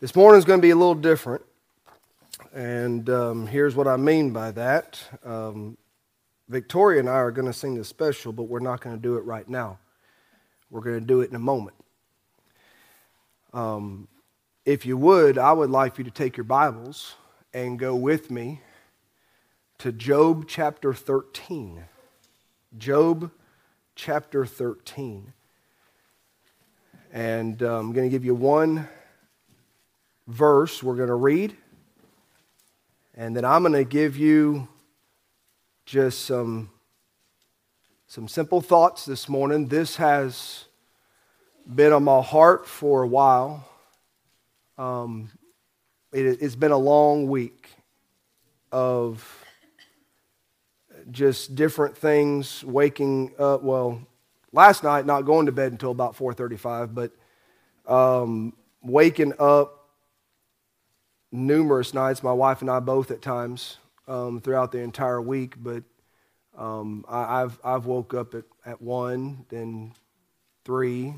This morning is going to be a little different, and um, here's what I mean by that. Um, Victoria and I are going to sing the special, but we're not going to do it right now. We're going to do it in a moment. Um, if you would, I would like you to take your Bibles and go with me to Job chapter 13. Job chapter 13. And um, I'm going to give you one verse we're going to read. And then I'm going to give you just some, some simple thoughts this morning. This has been on my heart for a while. Um, it, it's been a long week of just different things waking up well last night not going to bed until about 4.35 but um, waking up numerous nights my wife and i both at times um, throughout the entire week but um, I, have I've woke up at, at 1 then 3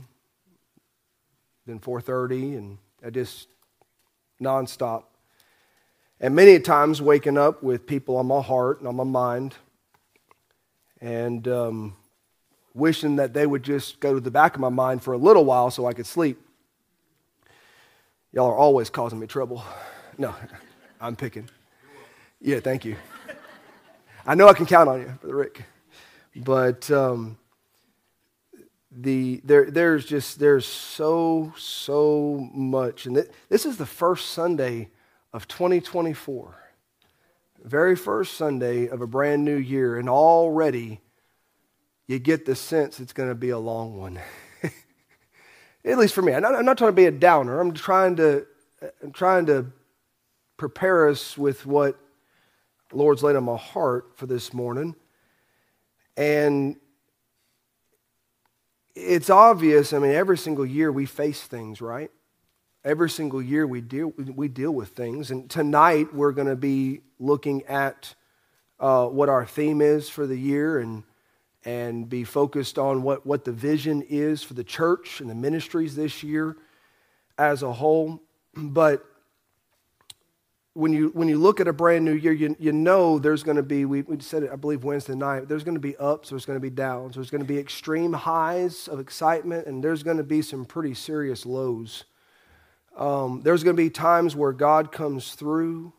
then 4.30 and i just nonstop and many times waking up with people on my heart and on my mind and um, wishing that they would just go to the back of my mind for a little while so I could sleep. Y'all are always causing me trouble. No, I'm picking. Yeah, thank you. I know I can count on you, Brother Rick. But um, the there there's just there's so so much, and th- this is the first Sunday of 2024 very first Sunday of a brand new year, and already you get the sense it's going to be a long one. At least for me. I'm not, I'm not, trying to be a downer. I'm trying to, I'm trying to prepare us with what Lord's laid on my heart for this morning. And it's obvious, I mean, every single year we face things, right? Every single year we deal, we deal with things. And tonight we're going to be looking at uh, what our theme is for the year and, and be focused on what, what the vision is for the church and the ministries this year as a whole. But when you, when you look at a brand new year, you, you know there's going to be, we, we said it, I believe, Wednesday night, there's going to be ups, there's going to be downs, there's going to be extreme highs of excitement, and there's going to be some pretty serious lows um, there's going to be times where God comes through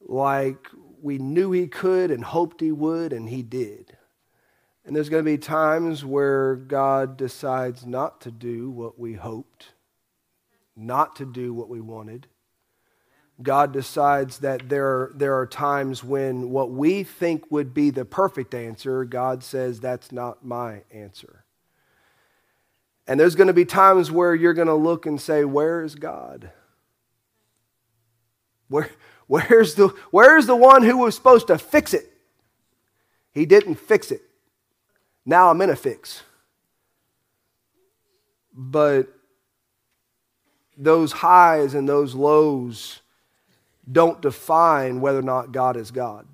like we knew He could and hoped He would, and He did. And there's going to be times where God decides not to do what we hoped, not to do what we wanted. God decides that there, there are times when what we think would be the perfect answer, God says, that's not my answer. And there's going to be times where you're going to look and say, Where is God? Where, where's, the, where's the one who was supposed to fix it? He didn't fix it. Now I'm in a fix. But those highs and those lows don't define whether or not God is God.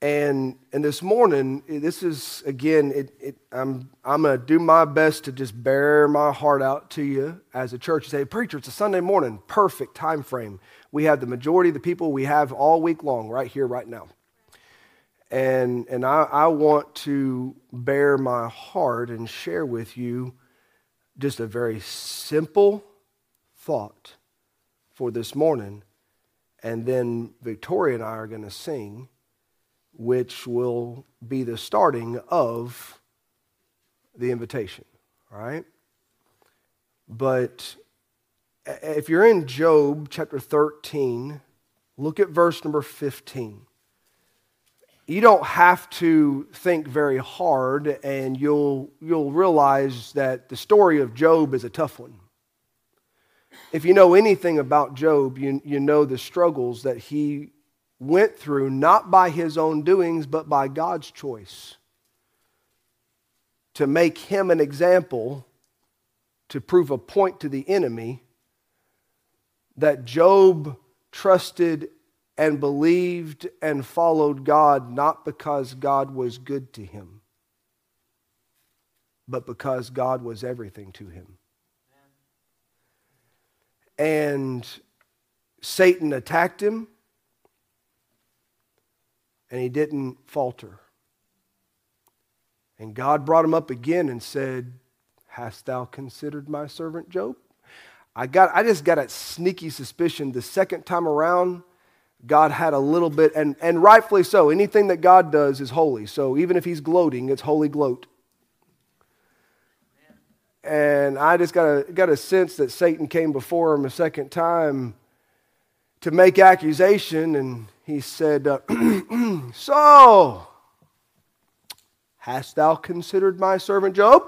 And, and this morning, this is, again, it, it, I'm, I'm going to do my best to just bare my heart out to you as a church. You say, Preacher, it's a Sunday morning, perfect time frame. We have the majority of the people we have all week long right here, right now. And, and I, I want to bare my heart and share with you just a very simple thought for this morning. And then Victoria and I are going to sing which will be the starting of the invitation, right? But if you're in Job chapter 13, look at verse number 15. You don't have to think very hard, and you'll, you'll realize that the story of Job is a tough one. If you know anything about Job, you, you know the struggles that he went through not by his own doings, but by God's choice to make him an example to prove a point to the enemy that Job trusted and believed and followed God not because God was good to him, but because God was everything to him. And Satan attacked him, and he didn't falter. And God brought him up again and said, Hast thou considered my servant Job? I, got, I just got a sneaky suspicion the second time around, God had a little bit, and, and rightfully so. Anything that God does is holy. So even if he's gloating, it's holy gloat. And I just got a, got a sense that Satan came before him a second time to make accusation, and he said, uh, So, hast thou considered my servant Job?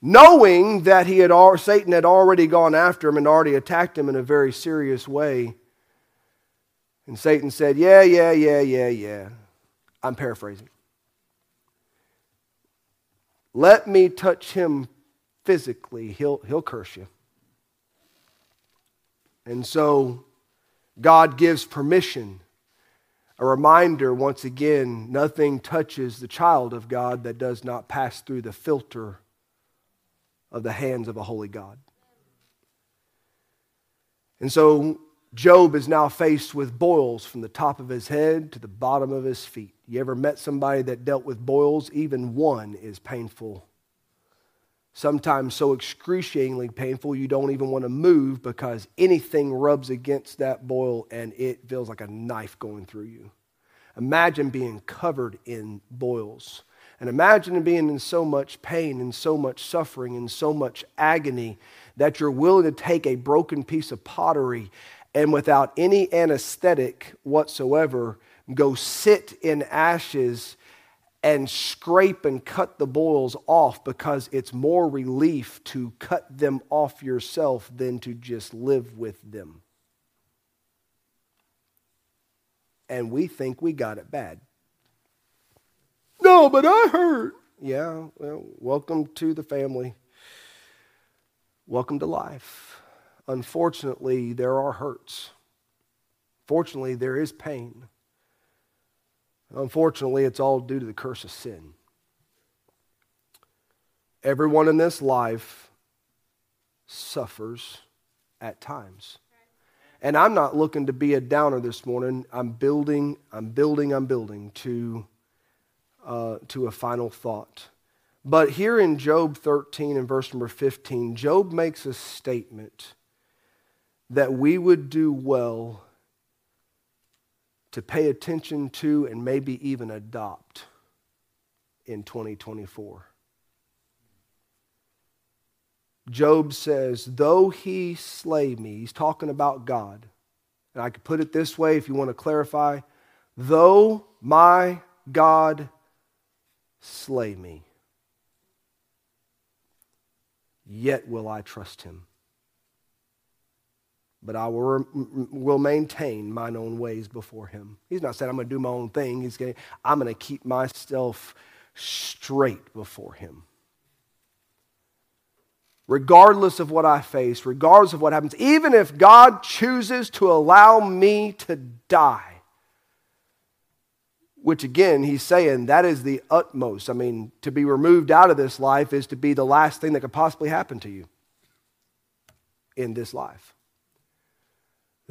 Knowing that he had Satan had already gone after him and already attacked him in a very serious way. And Satan said, Yeah, yeah, yeah, yeah, yeah. I'm paraphrasing. Let me touch him physically, he'll, he'll curse you. And so God gives permission, a reminder once again nothing touches the child of God that does not pass through the filter of the hands of a holy God. And so Job is now faced with boils from the top of his head to the bottom of his feet. You ever met somebody that dealt with boils? Even one is painful. Sometimes so excruciatingly painful you don't even want to move because anything rubs against that boil and it feels like a knife going through you. Imagine being covered in boils. And imagine being in so much pain and so much suffering and so much agony that you're willing to take a broken piece of pottery and without any anesthetic whatsoever, go sit in ashes and scrape and cut the boils off because it's more relief to cut them off yourself than to just live with them. And we think we got it bad. No, but I hurt. Yeah, well, welcome to the family. Welcome to life unfortunately, there are hurts. Fortunately, there is pain. Unfortunately, it's all due to the curse of sin. Everyone in this life suffers at times. And I'm not looking to be a downer this morning. I'm building, I'm building, I'm building to, uh, to a final thought. But here in Job 13 and verse number 15, Job makes a statement that we would do well to pay attention to and maybe even adopt in 2024. Job says, Though he slay me, he's talking about God. And I could put it this way if you want to clarify though my God slay me, yet will I trust him but I will, will maintain mine own ways before him. He's not saying I'm going to do my own thing. He's saying I'm going to keep myself straight before him. Regardless of what I face, regardless of what happens, even if God chooses to allow me to die, which again, he's saying that is the utmost. I mean, to be removed out of this life is to be the last thing that could possibly happen to you in this life.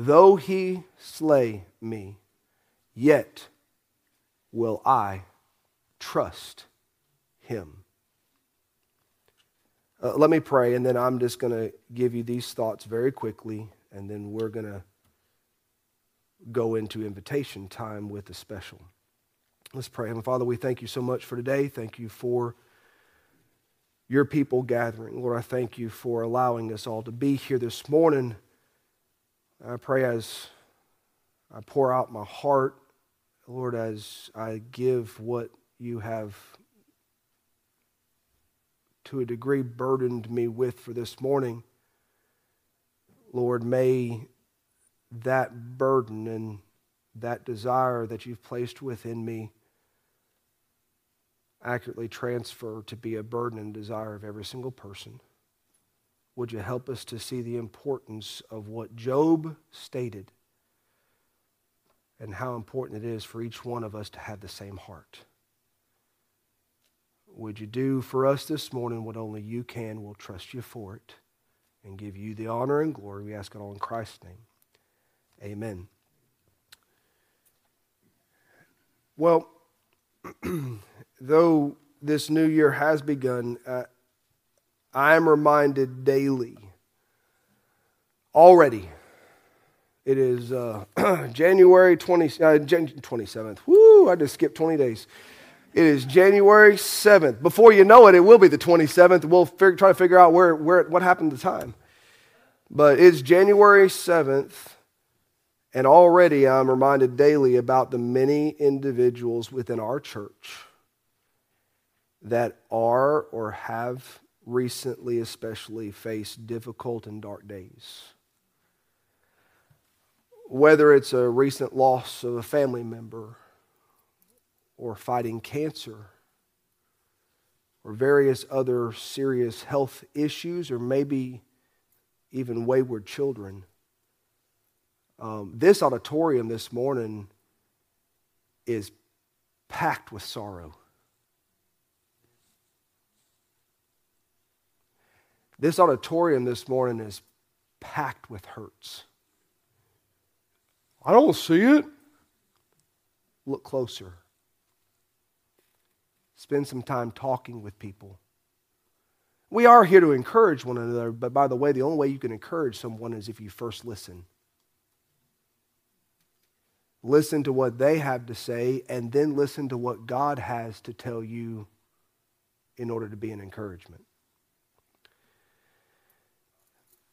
Though he slay me, yet will I trust him. Uh, let me pray, and then I'm just going to give you these thoughts very quickly, and then we're going to go into invitation time with the special. Let's pray. Heavenly Father, we thank you so much for today. Thank you for your people gathering. Lord, I thank you for allowing us all to be here this morning I pray as I pour out my heart, Lord, as I give what you have to a degree burdened me with for this morning. Lord, may that burden and that desire that you've placed within me accurately transfer to be a burden and desire of every single person. Would you help us to see the importance of what Job stated and how important it is for each one of us to have the same heart? Would you do for us this morning what only you can? We'll trust you for it. and give you the honor and glory. We ask it all in Christ's name. Amen. Well, though this new year has begun, uh, I am reminded daily, already, it is uh, January 20, uh, 27th. Woo, I just skipped 20 days. It is January 7th. Before you know it, it will be the 27th. We'll fig- try to figure out where, where, what happened to time. But it's January 7th, and already I'm reminded daily about the many individuals within our church that are or have recently, especially, faced difficult and dark days. Whether it's a recent loss of a family member, or fighting cancer or various other serious health issues or maybe even wayward children. Um, this auditorium this morning is packed with sorrow. This auditorium this morning is packed with hurts. I don't see it. Look closer. Spend some time talking with people. We are here to encourage one another, but by the way, the only way you can encourage someone is if you first listen. Listen to what they have to say, and then listen to what God has to tell you in order to be an encouragement.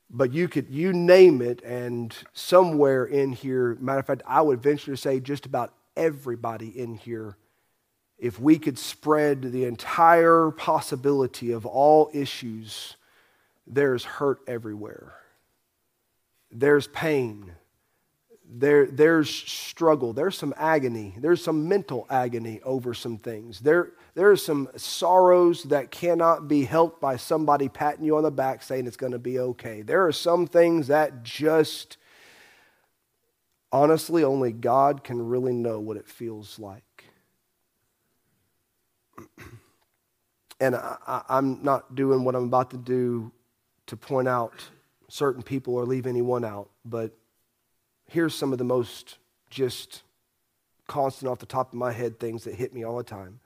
But you could, you name it, and somewhere in here, matter of fact, I would venture to say just about everybody in here if we could spread the entire possibility of all issues, there's hurt everywhere. There's pain. There, there's struggle. There's some agony. There's some mental agony over some things. There, there are some sorrows that cannot be helped by somebody patting you on the back saying it's going to be okay. There are some things that just, honestly, only God can really know what it feels like. and I, am not doing what I'm about to do to point out certain people or leave anyone out, but here's some of the most just constant off the top of my head things that hit me all the time.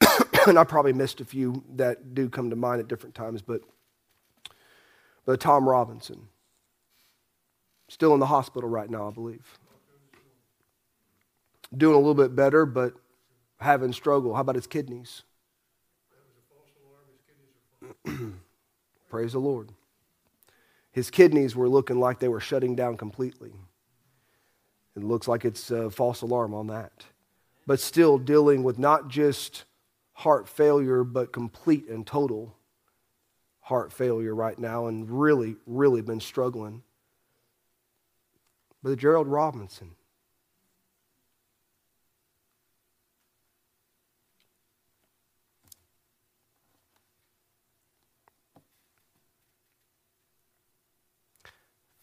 and I probably missed a few that do come to mind at different times, but, but Tom Robinson, still in the hospital right now, I believe. Doing a little bit better, but having struggle. How about his kidneys? Praise the Lord. His kidneys were looking like they were shutting down completely. It looks like it's a false alarm on that. But still dealing with not just heart failure, but complete and total heart failure right now and really, really been struggling. But Gerald Robinson,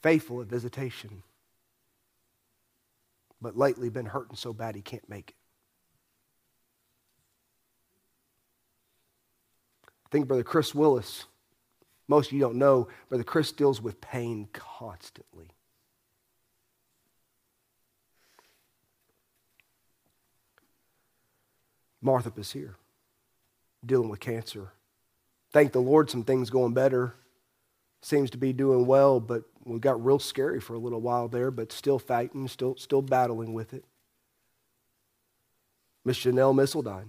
faithful at visitation, but lately been hurting so bad he can't make it. I think Brother Chris Willis, most of you don't know, Brother Chris deals with pain constantly. Martha is here, dealing with cancer. Thank the Lord, some things going better. Seems to be doing well, but we got real scary for a little while there, but still fighting, still, still battling with it. Miss Janelle Missildine,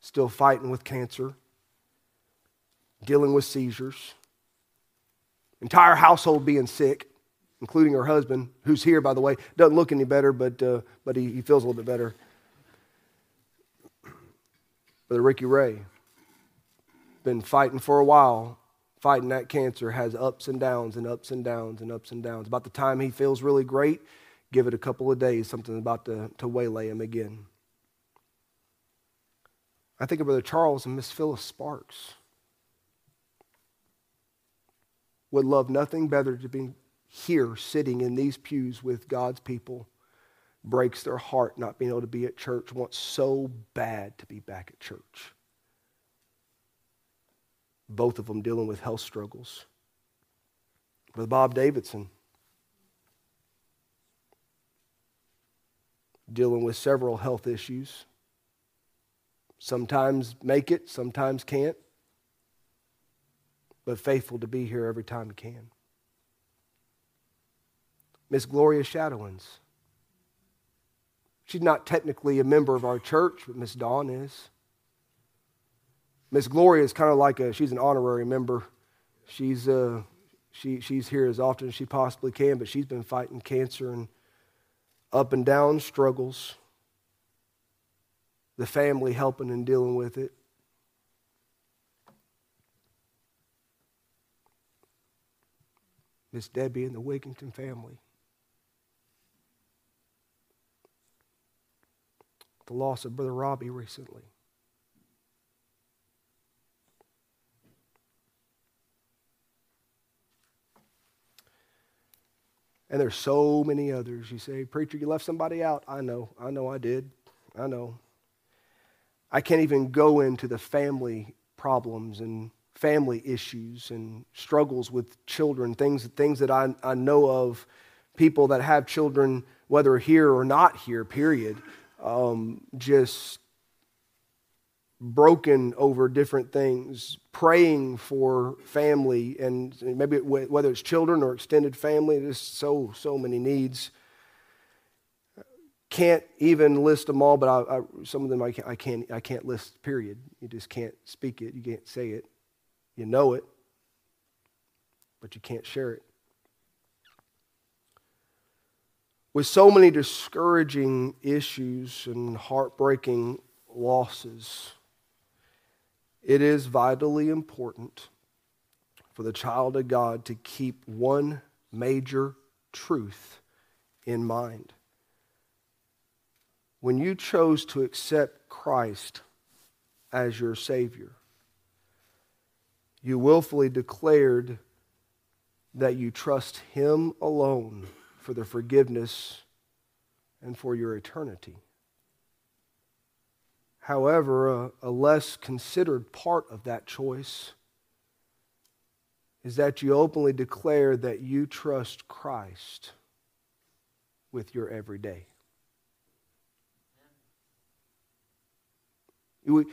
still fighting with cancer, dealing with seizures, entire household being sick, including her husband, who's here, by the way. Doesn't look any better, but, uh, but he, he feels a little bit better. Brother Ricky Ray, been fighting for a while, fighting that cancer has ups and downs and ups and downs and ups and downs. About the time he feels really great, give it a couple of days, something's about to, to waylay him again. I think of Brother Charles and Miss Phyllis Sparks. Would love nothing better to be here sitting in these pews with God's people. Breaks their heart not being able to be at church, wants so bad to be back at church both of them dealing with health struggles. Brother Bob Davidson, dealing with several health issues. Sometimes make it, sometimes can't, but faithful to be here every time he can. Miss Gloria Shadowlands. She's not technically a member of our church, but Miss Dawn is. Miss Gloria is kind of like a, she's an honorary member. She's, uh, she, she's here as often as she possibly can, but she's been fighting cancer and up and down struggles, the family helping and dealing with it. Miss Debbie and the Wigington family. The loss of Brother Robbie recently. And there's so many others. You say, Preacher, you left somebody out. I know. I know I did. I know. I can't even go into the family problems and family issues and struggles with children, things, things that I, I know of, people that have children, whether here or not here, period, um, just broken over different things, praying for family and maybe whether it's children or extended family, there's so, so many needs. Can't even list them all, but I, I, some of them I, can, I, can't, I can't list, period. You just can't speak it, you can't say it. You know it, but you can't share it. With so many discouraging issues and heartbreaking losses, it is vitally important for the child of God to keep one major truth in mind. When you chose to accept Christ as your Savior, you willfully declared that you trust Him alone for the forgiveness and for your eternity. However, a, a less considered part of that choice is that you openly declare that you trust Christ with your everyday. We,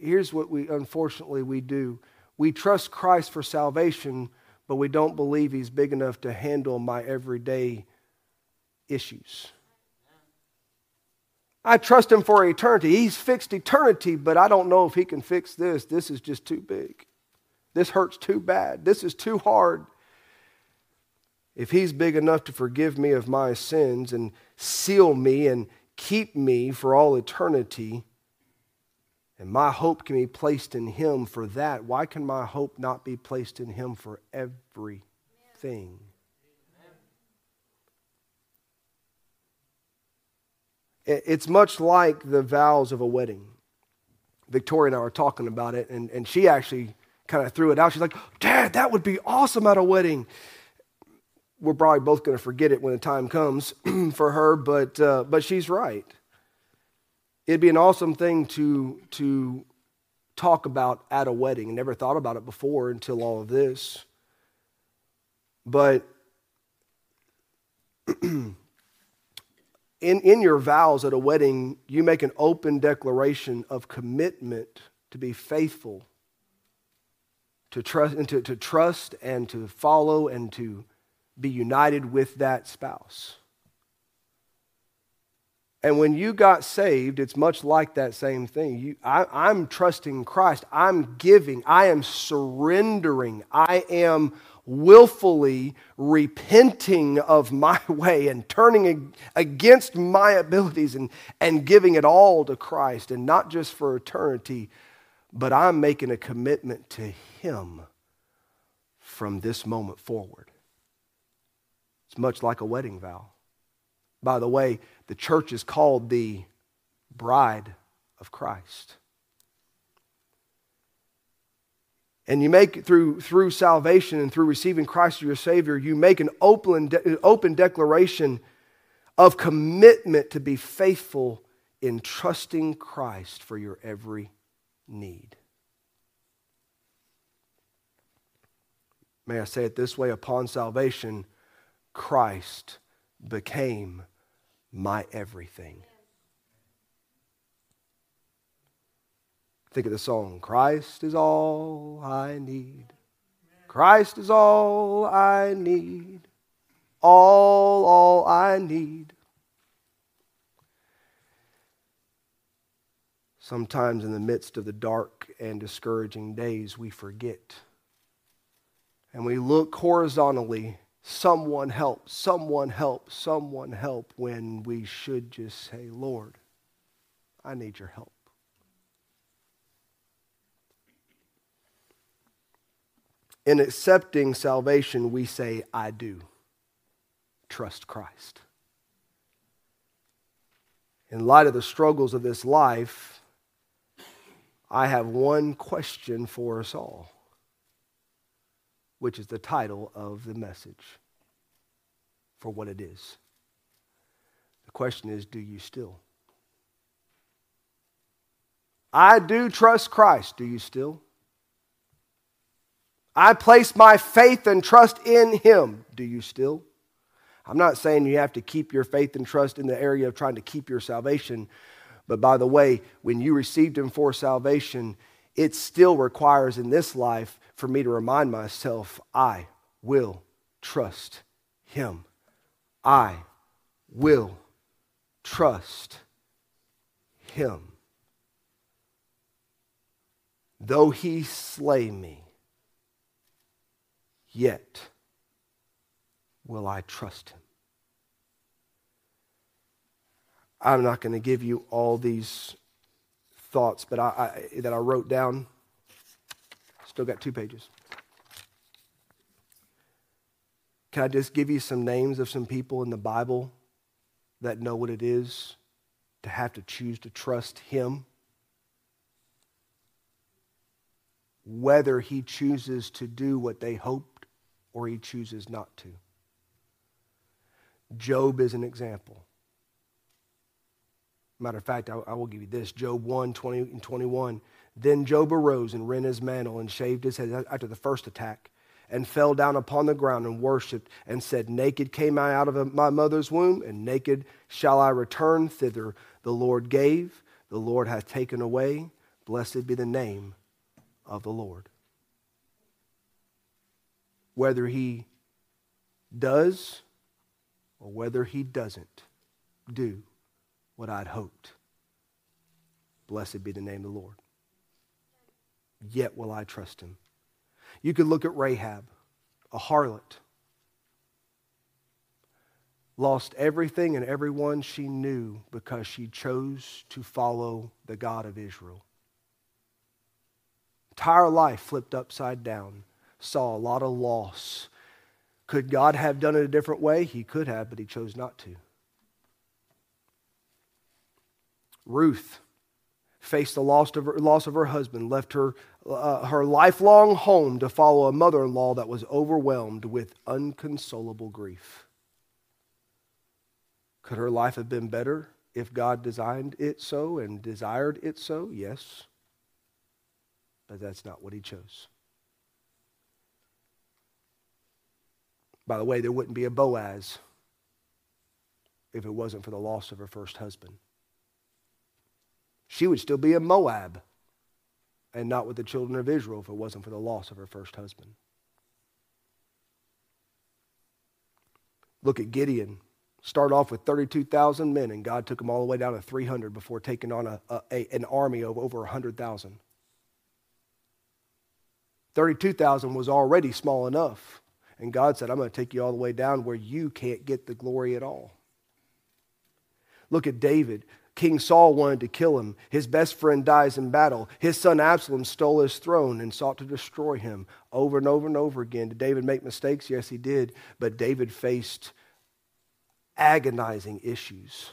here's what we unfortunately we do. We trust Christ for salvation, but we don't believe he's big enough to handle my everyday issues. I trust him for eternity. He's fixed eternity, but I don't know if he can fix this. This is just too big. This hurts too bad. This is too hard. If he's big enough to forgive me of my sins and seal me and keep me for all eternity, and my hope can be placed in him for that, why can my hope not be placed in him for everything? It's much like the vows of a wedding. Victoria and I were talking about it, and, and she actually kind of threw it out. She's like, Dad, that would be awesome at a wedding. We're probably both going to forget it when the time comes for her, but, uh, but she's right. It'd be an awesome thing to, to talk about at a wedding. Never thought about it before until all of this. But in, in your vows at a wedding, you make an open declaration of commitment to be faithful, to trust, and to, to trust and to follow and to be united with that spouse. And when you got saved, it's much like that same thing. You, I, am trusting Christ. I'm giving. I am surrendering. I am willfully repenting of my way and turning against my abilities and, and giving it all to Christ, and not just for eternity, but I'm making a commitment to Him from this moment forward. It's much like a wedding vow. By the way, the church is called the bride of Christ. And you make through through salvation and through receiving Christ as your Savior, you make an open de- open declaration of commitment to be faithful in trusting Christ for your every need. May I say it this way upon salvation, Christ became my everything. Think of the song Christ is all I need. Christ is all I need. All, all I need. Sometimes in the midst of the dark and discouraging days, we forget. And we look horizontally someone help, someone help, someone help, when we should just say, Lord, I need your help. In accepting salvation, we say, I do. Trust Christ. In light of the struggles of this life, I have one question for us all, which is the title of the message for what it is. The question is do you still? I do trust Christ. Do you still? I place my faith and trust in Him. Do you still? I'm not saying you have to keep your faith and trust in the area of trying to keep your salvation, but by the way, when you received Him for salvation, it still requires in this life for me to remind myself I will trust Him. I will trust Him. Though He slay me, yet will I trust Him. I'm not going to give you all these thoughts, but I, I, that I wrote down. Still got two pages. Can I just give you some names of some people in the Bible that know what it is to have to choose to trust Him? Whether He chooses to do what they hoped or He chooses not to. Job is an example. Matter of fact, I, I, will give you this Job 1 20 and 21. Then Job arose and rent his mantle and shaved his head after the first attack and fell down upon the ground and worshipped and said, Naked came I out of my mother's womb, and naked shall I return thither. The Lord gave, the Lord hath taken away. Blessed be the name of the Lord. Whether he does or whether he doesn't do what I'd hoped. Blessed be the name of the Lord. Yet will I trust him. You could look at Rahab, a harlot, lost everything and everyone she knew because she chose to follow the God of Israel. Entire life flipped upside down, saw a lot of loss. Could God have done it a different way? He could have, but he chose not to. Ruth faced the loss of her, loss of her husband, left her, uh, her lifelong home to follow a mother in law that was overwhelmed with unconsolable grief. Could her life have been better if God designed it so and desired it so? Yes. But that's not what he chose. By the way, there wouldn't be a Boaz if it wasn't for the loss of her first husband she would still be a Moab and not with the children of Israel if it wasn't for the loss of her first husband. Look at Gideon. Start off with 32,000 men, and God took them all the way down to 300 before taking on a, a an army of over 100,000. 32,000 was already small enough. And God said, I'm going to take you all the way down where you can't get the glory at all. Look at David. King Saul wanted to kill him. His best friend dies in battle. His son Absalom stole his throne and sought to destroy him over and over and over again. Did David make mistakes? Yes, he did. But David faced agonizing issues.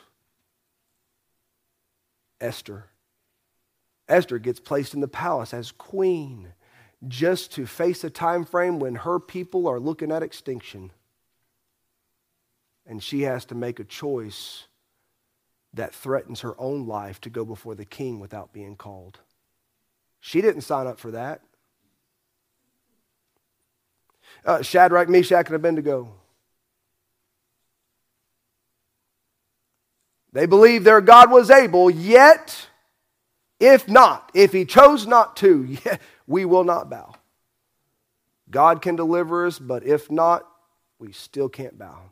Esther. Esther gets placed in the palace as queen just to face a time frame when her people are looking at extinction. And she has to make a choice that threatens her own life to go before the king without being called. She didn't sign up for that. uh, Shadrach, Meshach, and Abednego. They believed their God was able, yet, if not, if he chose not to, yet we will not bow. God can deliver us, but if not, we still can't bow.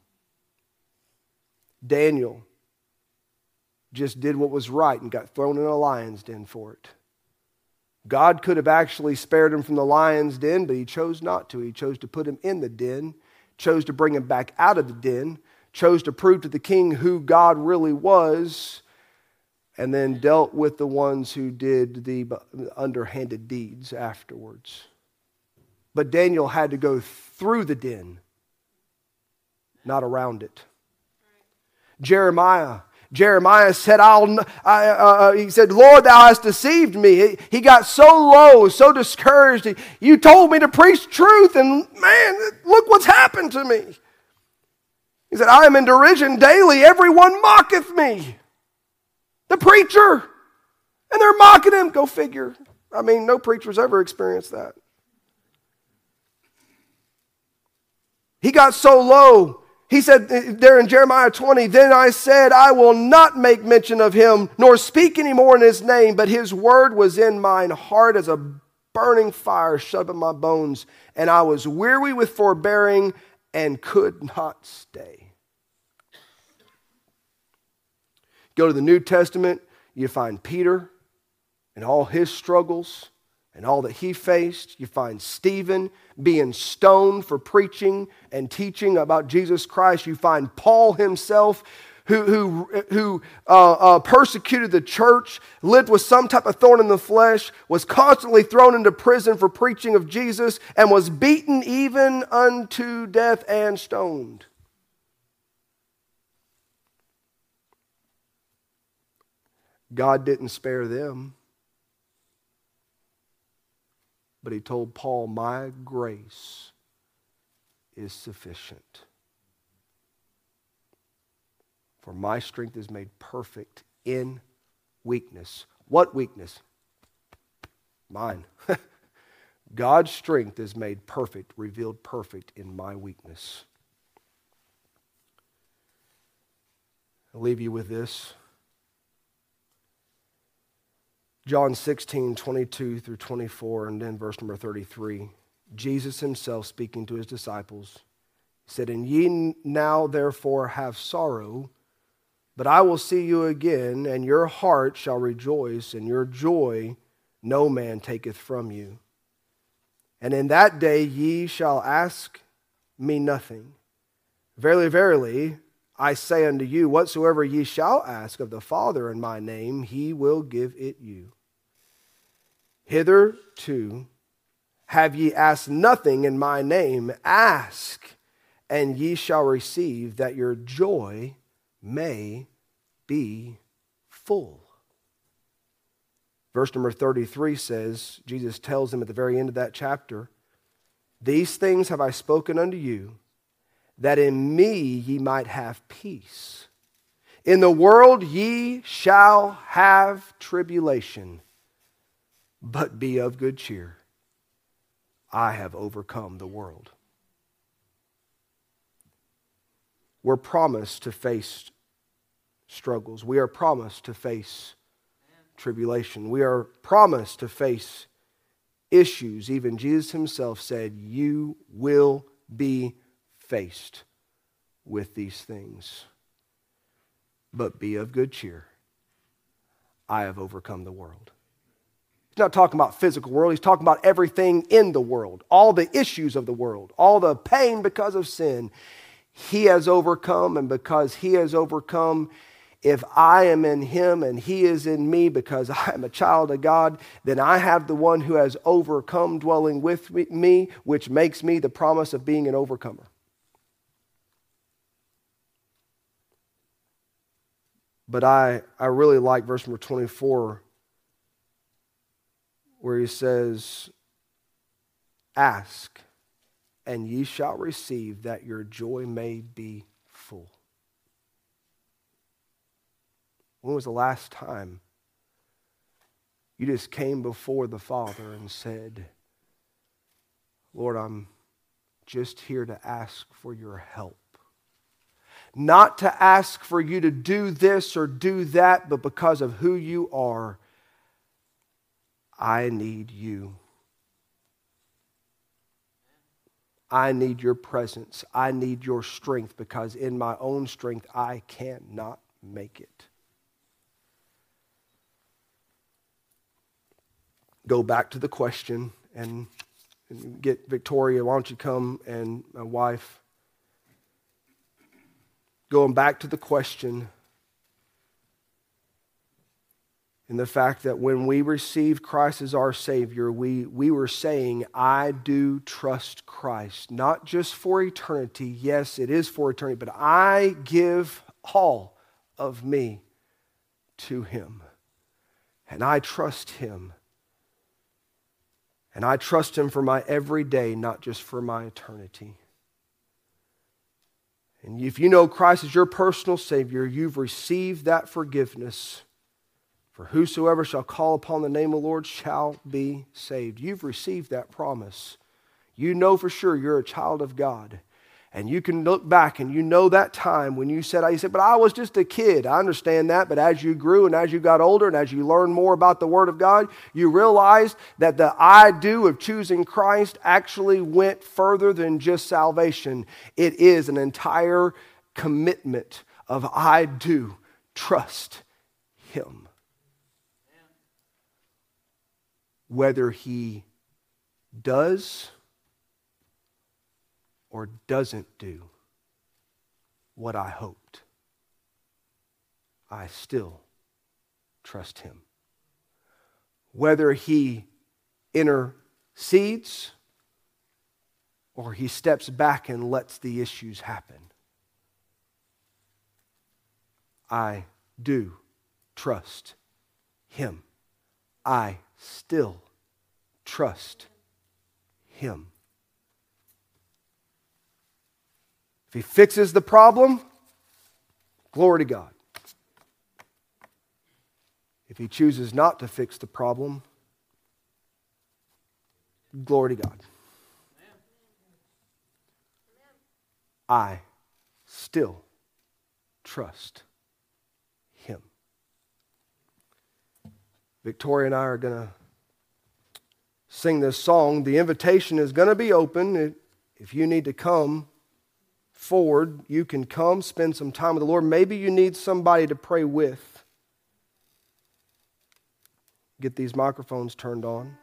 Daniel just did what was right and got thrown in a lion's den for it. God could have actually spared him from the lion's den, but he chose not to. He chose to put him in the den, chose to bring him back out of the den, chose to prove to the king who God really was, and then dealt with the ones who did the underhanded deeds afterwards. But Daniel had to go through the den, not around it. Jeremiah Jeremiah said, I'll, I, uh, uh, he said, Lord, thou hast deceived me. He, got so low, so discouraged. You told me to preach truth, and man, look what's happened to me. He said, I am in derision daily. Everyone mocketh me. The preacher. And they're mocking him. Go figure. I mean, no preacher's ever experienced that. He got so low he said there in Jeremiah 20, Then I said, I will not make mention of him, nor speak any more in his name, but his word was in mine heart as a burning fire shut up in my bones, and I was weary with forbearing and could not stay. Go to the New Testament, you find Peter and all his struggles and all that he faced. You find Stephen being stoned for preaching and teaching about Jesus Christ. You find Paul himself. Who, who, who uh, uh, persecuted the church, lived with some type of thorn in the flesh, was constantly thrown into prison for preaching of Jesus, and was beaten even unto death and stoned. God didn't spare them. But he told Paul, My grace is sufficient. For my strength is made perfect in weakness. What weakness? Mine. God's strength is made perfect, revealed perfect in my weakness. I'll leave you with this. John 16, 22 through 24, and then verse number 33. Jesus himself speaking to his disciples said, And ye now therefore have sorrow, but I will see you again, and your heart shall rejoice, and your joy no man taketh from you. And in that day ye shall ask me nothing. Verily, verily, I say unto you, whatsoever ye shall ask of the Father in my name, he will give it you. Hitherto have ye asked nothing in my name. Ask, and ye shall receive, that your joy may be full. Verse number 33 says, Jesus tells them at the very end of that chapter, These things have I spoken unto you, that in me ye might have peace. In the world ye shall have tribulation but be of good cheer. I have overcome the world. We're promised to face struggles. We are promised to face tribulation. We are promised to face issues. Even Jesus himself said, You will be faced with these things. But be of good cheer. I have overcome the world not talking about physical world. He's talking about everything in the world, all the issues of the world, all the pain because of sin. He has overcome, and because he has overcome, if I am in him and he is in me because I am a child of God, then I have the one who has overcome dwelling with me, which makes me the promise of being an overcomer. But I, I really like verse number 24 where he says, Ask, and ye shall receive, that your joy may be full. When was the last time you just came before the Father and said, Lord, I'm just here to ask for your help. Not to ask for you to do this or do that, but because of who you are, I need you. I need your presence. I need your strength because in my own strength I cannot make it. Go back to the question and, and get Victoria. Why don't you come and my wife? Going back to the question in the fact that when we received Christ as our Savior, we, we were saying, I do trust Christ, not just for eternity. Yes, it is for eternity, but I give all of me to Him. And I trust Him. And I trust Him for my everyday, not just for my eternity. And if you know Christ as your personal Savior, you've received that forgiveness for whosoever shall call upon the name of the Lord shall be saved. You've received that promise. You know for sure you're a child of God. And you can look back and you know that time when you said, I said, but I was just a kid. I understand that. But as you grew and as you got older and as you learned more about the Word of God, you realized that the I do of choosing Christ actually went further than just salvation. It is an entire commitment of I do trust Him. Whether he does or doesn't do what I hoped, I still trust him. Whether he intercedes or he steps back and lets the issues happen, I do trust him. I still trust Him. If He fixes the problem, glory to God. If He chooses not to fix the problem, glory to God. I still trust Victoria and I are going to sing this song. The invitation is going to be open. If you need to come forward, you can come, spend some time with the Lord. Maybe you need somebody to pray with. Get these microphones turned on.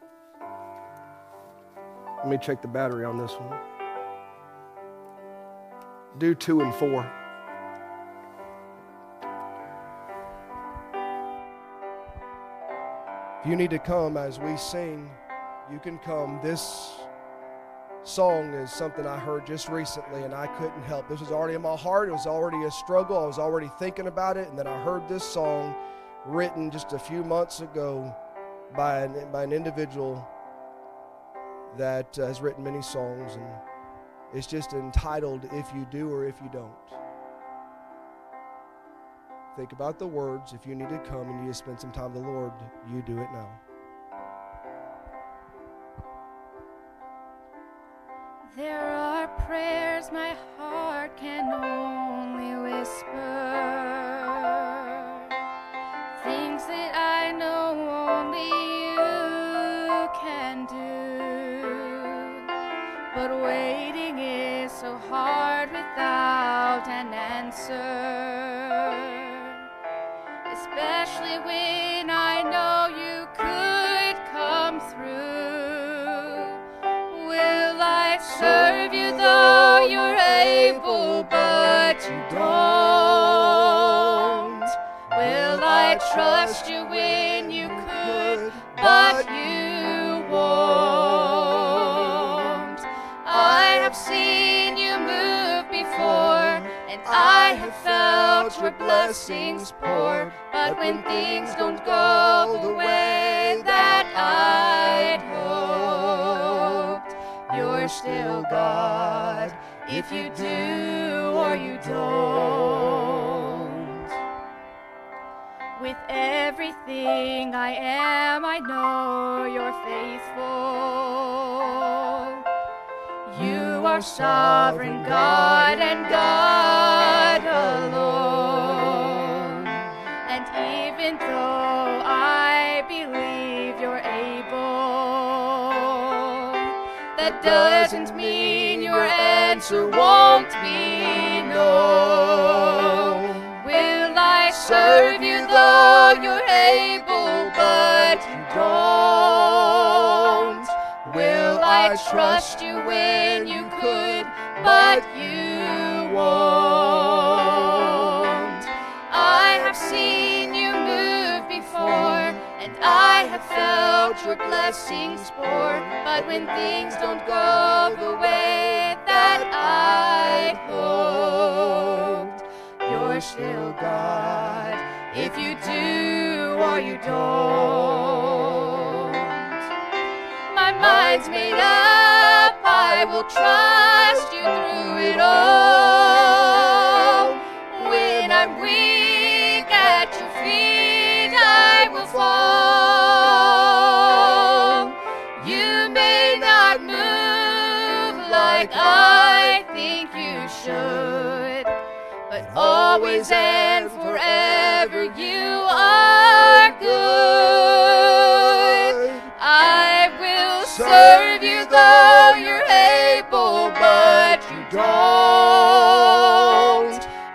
Let me check the battery on this one. Do two and four. You need to come as we sing, you can come. This song is something I heard just recently and I couldn't help. This was already in my heart. It was already a struggle. I was already thinking about it. And then I heard this song written just a few months ago by an, by an individual that has written many songs. And it's just entitled If You Do or If You Don't. Think about the words. If you need to come and you need to spend some time with the Lord, you do it now. There are prayers my heart can only whisper. Things that I know only you can do. But waiting is so hard without an answer especially when I know you could come through. Will I serve you though you're able, but you don't? Will I trust you when you could, but you won't? I have seen you move before, and I have felt your blessings pour. But when things don't go the way that I'd hoped, you're still God if you do or you don't. With everything I am, I know you're faithful. You are are sovereign God and God even though I believe you're able, that doesn't mean your answer won't be no. Will I serve you though you're able, but you don't? Will I trust you when you could, but you won't? I have seen I have felt your blessings pour. But when things don't go the way that I hoped, you're still God. If you do or you don't. My mind's made up, I will trust you through it all. When I'm weak at your feet, I will fall. Should, but always and forever you are good. I will serve you though you're able, but you don't.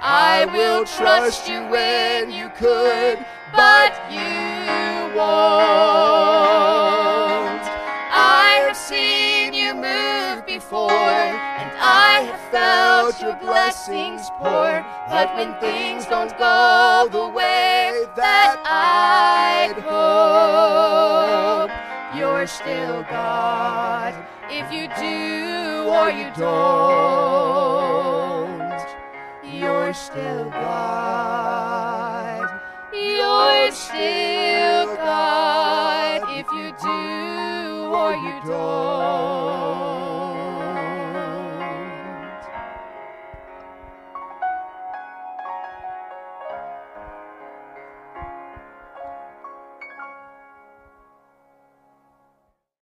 I will trust you when you could, but you won't. I have seen you move before, and I have felt your blessings pour. But when things don't go the way that I'd hope, you're still God. If you do or you don't, you're still God. You're still God. If you do or you don't.